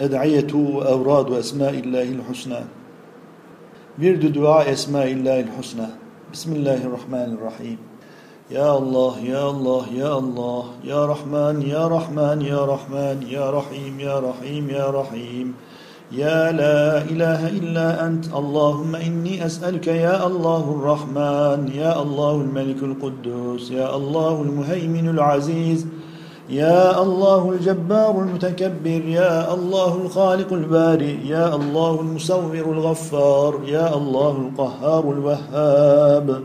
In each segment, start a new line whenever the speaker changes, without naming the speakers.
أدعية وأوراد وأسماء الله الحسنى. ورد دعاء أسماء الله الحسنى. بسم الله الرحمن الرحيم. يا الله يا الله يا الله. يا رحمن يا رحمن يا رحمن. يا رحيم يا رحيم يا رحيم. يا لا إله إلا أنت. اللهم إني أسألك يا الله الرحمن. يا الله الملك القدوس. يا الله المهيمن العزيز. يا الله الجبار المتكبر يا الله الخالق البارئ يا الله المسور الغفار يا الله القهار الوهاب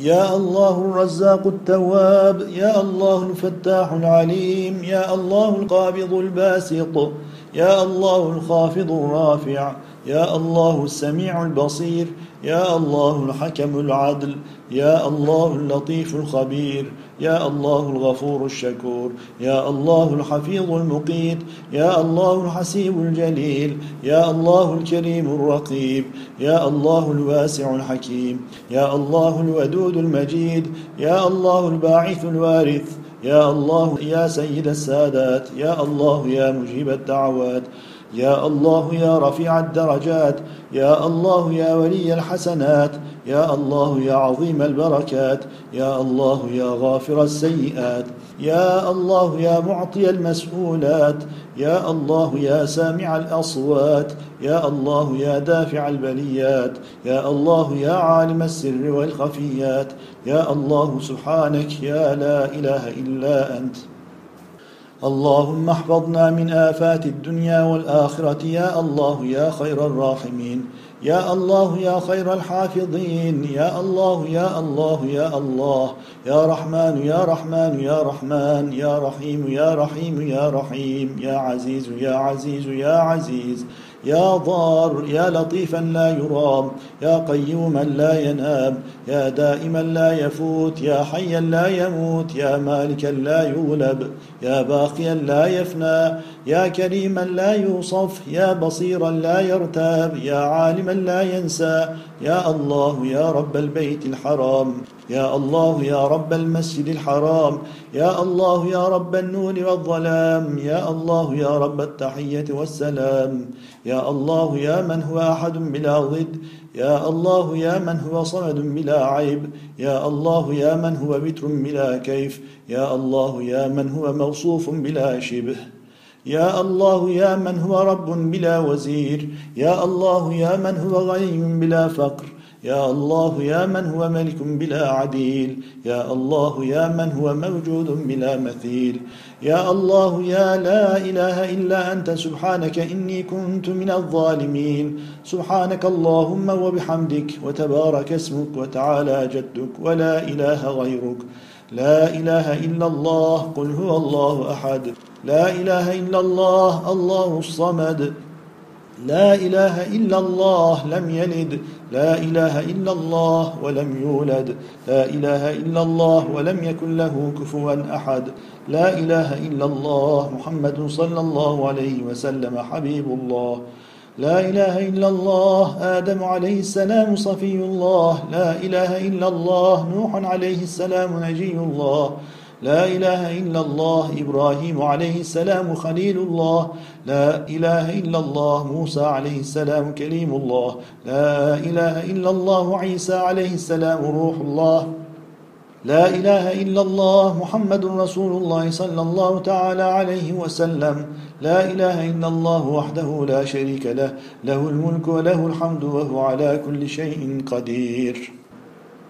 يا الله الرزاق التواب يا الله الفتاح العليم يا الله القابض الباسط يا الله الخافض الرافع يا الله السميع البصير يا الله الحكم العدل يا الله اللطيف الخبير يا الله الغفور الشكور يا الله الحفيظ المقيت يا الله الحسيب الجليل يا الله الكريم الرقيب يا الله الواسع الحكيم يا الله الودود المجيد يا الله الباعث الوارث يا الله يا سيد السادات يا الله يا مجيب الدعوات يا الله يا رفيع الدرجات يا الله يا ولي الحسنات يا الله يا عظيم البركات يا الله يا غافر السيئات يا الله يا معطي المسؤولات يا الله يا سامع الأصوات يا الله يا دافع البليات يا الله يا عالم السر والخفيات يا الله سبحانك يا لا إله إلا أنت. اللهم احفظنا من آفات الدنيا والآخرة يا الله يا خير الراحمين يا الله يا خير الحافظين يا الله يا الله يا الله يا رحمن يا رحمن يا رحمن يا رحيم يا رحيم يا رحيم يا عزيز يا عزيز يا عزيز يا ضار يا لطيفا لا يرام يا قيوما لا ينام يا دائما لا يفوت يا حيا لا يموت يا مالكا لا يغلب يا باقيا لا يفنى يا كريما لا يوصف يا بصيرا لا يرتاب يا عالما لا ينسى يا الله يا رب البيت الحرام يا الله يا رب المسجد الحرام يا الله يا رب النور والظلام يا الله يا رب التحية والسلام يا الله يا من هو أحد بلا ضد يا الله يا من هو صمد بلا عيب يا الله يا من هو بتر بلا كيف يا الله يا من هو موصوف بلا شبه يا الله يا من هو رب بلا وزير يا الله يا من هو غني بلا فقر يا الله يا من هو ملك بلا عديل؟ يا الله يا من هو موجود بلا مثيل؟ يا الله يا لا إله إلا أنت سبحانك إني كنت من الظالمين. سبحانك اللهم وبحمدك وتبارك اسمك وتعالى جدك ولا إله غيرك. لا إله إلا الله قل هو الله أحد. لا إله إلا الله الله الصمد. لا إله إلا الله لم يلد لا إله إلا الله ولم يولد لا إله إلا الله ولم يكن له كفوا أحد لا إله إلا الله محمد صلى الله عليه وسلم حبيب الله لا إله إلا الله آدم عليه السلام صفي الله لا إله إلا الله نوح عليه السلام نجي الله لا إله إلا الله إبراهيم عليه السلام خليل الله. لا إله إلا الله موسى عليه السلام كليم الله. لا إله إلا الله عيسى عليه السلام روح الله. لا إله إلا الله محمد رسول الله صلى الله تعالى عليه وسلم. لا إله إلا الله وحده لا شريك له. له الملك وله الحمد وهو على كل شيء قدير.